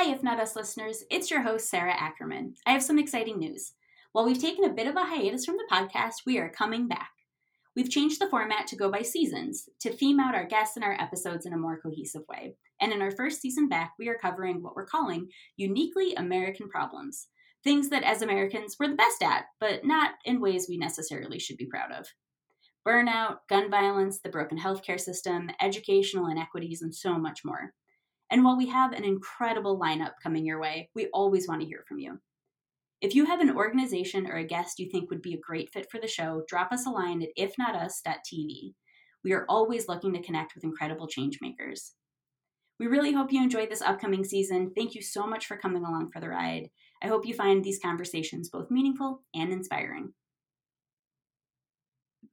Hi, If Not Us listeners. It's your host, Sarah Ackerman. I have some exciting news. While we've taken a bit of a hiatus from the podcast, we are coming back. We've changed the format to go by seasons to theme out our guests and our episodes in a more cohesive way. And in our first season back, we are covering what we're calling uniquely American problems things that as Americans we're the best at, but not in ways we necessarily should be proud of. Burnout, gun violence, the broken healthcare system, educational inequities, and so much more. And while we have an incredible lineup coming your way, we always want to hear from you. If you have an organization or a guest you think would be a great fit for the show, drop us a line at ifnotus.tv. We are always looking to connect with incredible changemakers. We really hope you enjoyed this upcoming season. Thank you so much for coming along for the ride. I hope you find these conversations both meaningful and inspiring.